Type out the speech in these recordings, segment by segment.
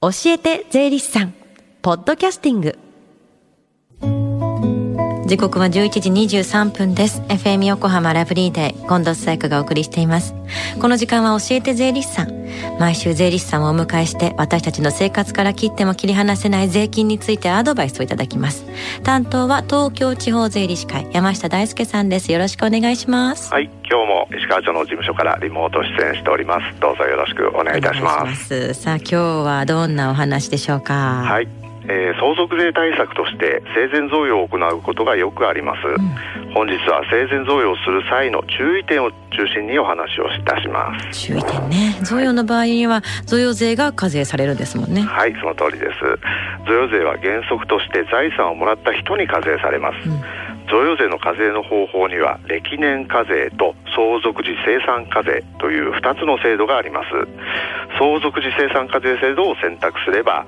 教えて税理士さん。ポッドキャスティング。時刻は11時23分です。FM 横浜ラブリーデー近藤紗友香がお送りしています。この時間は教えて税理士さん。毎週税理士さんをお迎えして私たちの生活から切っても切り離せない税金についてアドバイスをいただきます。担当は東京地方税理士会山下大輔さんです。よろしくお願いします。はい今日も石川町の事務所からリモート出演しております。どうぞよろしくお願いいたします。さあ今日はどんなお話でしょうか？はいえー、相続税対策として生前贈与を行うことがよくあります、うん、本日は生前贈与をする際の注意点を中心にお話をいたします。注意点ね。贈与の場合には贈与税が課税されるんですもんね。はいその通りです。贈与税は原則として財産をもらった人に課税されます、うん贈与税の課税の方法には歴年課税と相続時生産課税という2つの制度があります。相続時生産課税制度を選択すれば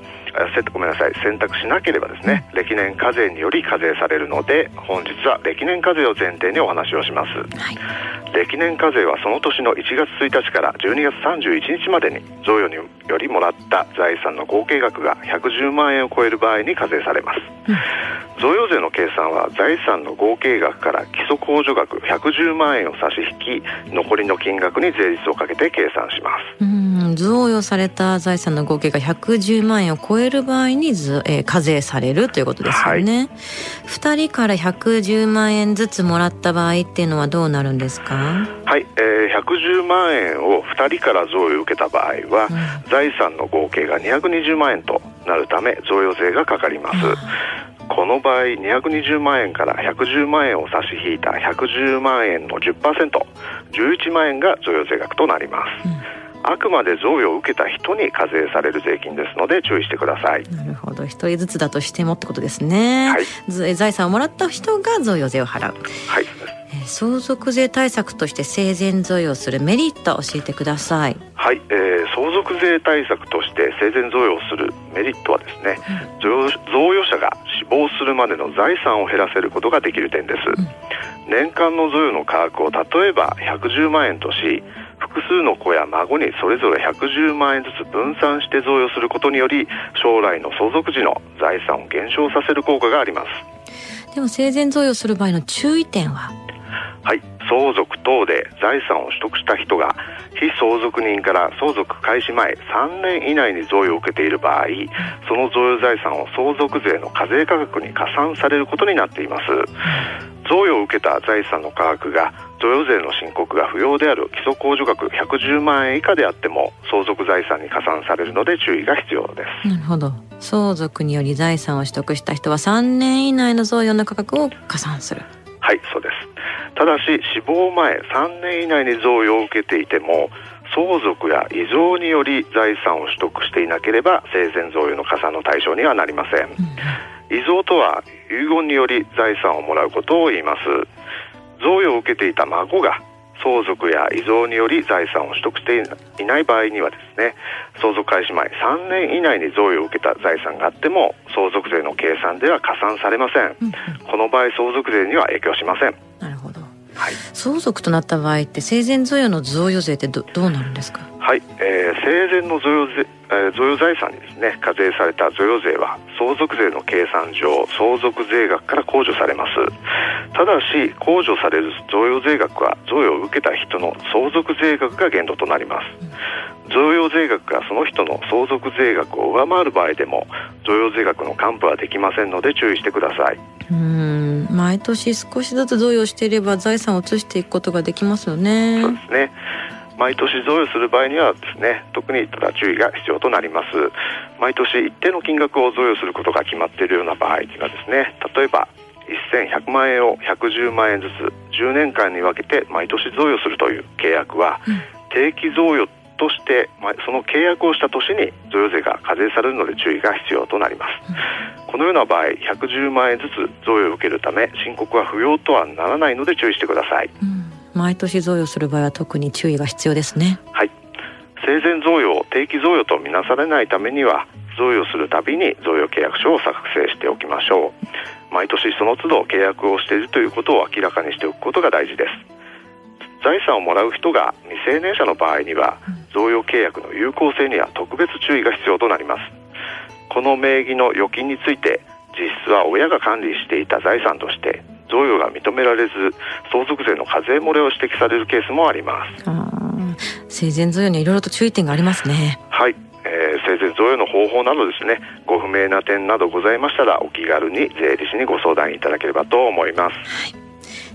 ごめんなさい選択しなければですね、歴年課税により課税されるので本日は歴年課税を前提にお話をします、はい、歴年課税はその年の1月1日から12月31日までに贈与によりもらった財産の合計額が110万円を超える場合に課税されます、うん。贈与税の計算は財産の合計額から基礎控除額110万円を差し引き残りの金額に税率をかけて計算します。うん贈与された財産の合計が110万円を超える場合にず、えー、課税されるということですよね、はい、2人から110万円ずつもらった場合っていうのはどうなるんですか？はい、えー、110万円を2人から贈与を受けた場合は、うん、財産の合計が220万円となるため贈与税がかかります、この場合220万円から110万円を差し引いた110万円の 10%11 万円が贈与税額となります、うん。あくまで贈与を受けた人に課税される税金ですので注意してください。なるほど。一人ずつだとしてもってことですね、はい、財産をもらった人が贈与税を払う。はい。相続税対策として生前贈与するメリット教えてください。はい、えー、相続税対策として生前贈与をするメリットはですね、うん、贈与者が死亡するまでの財産を減らせることができる点です、うん、年間の贈与の価格を例えば110万円とし複数の子や孫にそれぞれ110万円ずつ分散して贈与することにより将来の相続時の財産を減少させる効果があります。でも生前贈与する場合の注意点は？はい。相続等で財産を取得した人が非相続人から相続開始前3年以内に贈与を受けている場合その贈与財産を相続税の課税価格に加算されることになっています贈与を受けた財産の価格が贈与税の申告が不要である基礎控除額110万円以下であっても相続財産に加算されるので注意が必要です。なるほど。相続により財産を取得した人は3年以内の贈与の価格を加算する。はいそうです。ただし死亡前3年以内に贈与を受けていても相続や遺贈により財産を取得していなければ生前贈与の加算の対象にはなりません、うん、遺贈とは遺言により財産をもらうことを言います。贈与を受けていた孫が相続や遺贈により財産を取得していない場合にはですね相続開始前3年以内に贈与を受けた財産があっても相続税の計算では加算されません、うん、この場合相続税には影響しません。なるほど、はい、相続となった場合って生前贈与の贈与税ってどどうなるんですか？はい、えー、生前の贈与税え贈与財産にですね課税された贈与税は相続税の計算上相続税額から控除されます。ただし控除される贈与税額は贈与を受けた人の相続税額が限度となります。贈与税額がその人の相続税額を上回る場合でも贈与税額の還付はできませんので注意してください。うん毎年少しずつ贈与していれば財産を移していくことができますよね。そうですね毎年贈与する場合にはですね特にただ注意が必要となります。毎年一定の金額を贈与することが決まっているような場合にはですね例えば1100万円を110万円ずつ10年間に分けて毎年贈与するという契約は、うん、定期贈与として、まあ、その契約をした年に贈与税が課税されるので注意が必要となります、うん、このような場合110万円ずつ贈与を受けるため申告は不要とはならないので注意してください、うん毎年贈与する場合は特に注意が必要ですね。はい。生前贈与を定期贈与とみなされないためには贈与するたびに贈与契約書を作成しておきましょう。毎年その都度契約をしているということを明らかにしておくことが大事です。財産をもらう人が未成年者の場合には贈与契約の有効性には特別注意が必要となります。この名義の預金について実質は親が管理していた財産として贈与が認められず相続税の課税漏れを指摘されるケースもあります。生前贈与にはいろいろと注意点がありますね。はい。えー、生前贈与の方法などですねご不明な点などございましたらお気軽に税理士にご相談いただければと思います、はい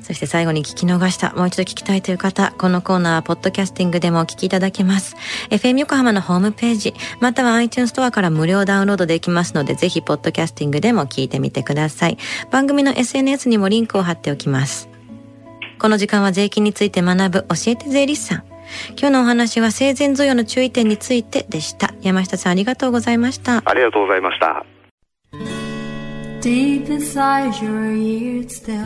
そして最後に聞き逃した、もう一度聞きたいという方、このコーナーはポッドキャスティングでもお聞きいただけます。FM 横浜のホームページ、または iTunes ストアから無料ダウンロードできますので、ぜひポッドキャスティングでも聞いてみてください。番組の SNS にもリンクを貼っておきます。この時間は税金について学ぶ教えて税理士さん。今日のお話は生前贈与の注意点についてでした。山下さんありがとうございました。ありがとうございました。Deep inside your ears still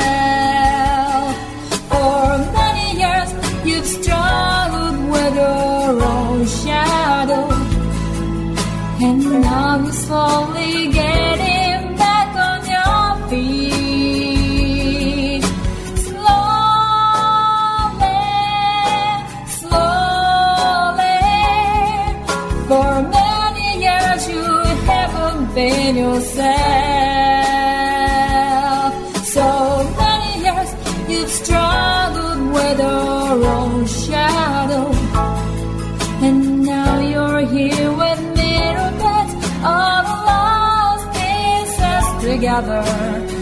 Together.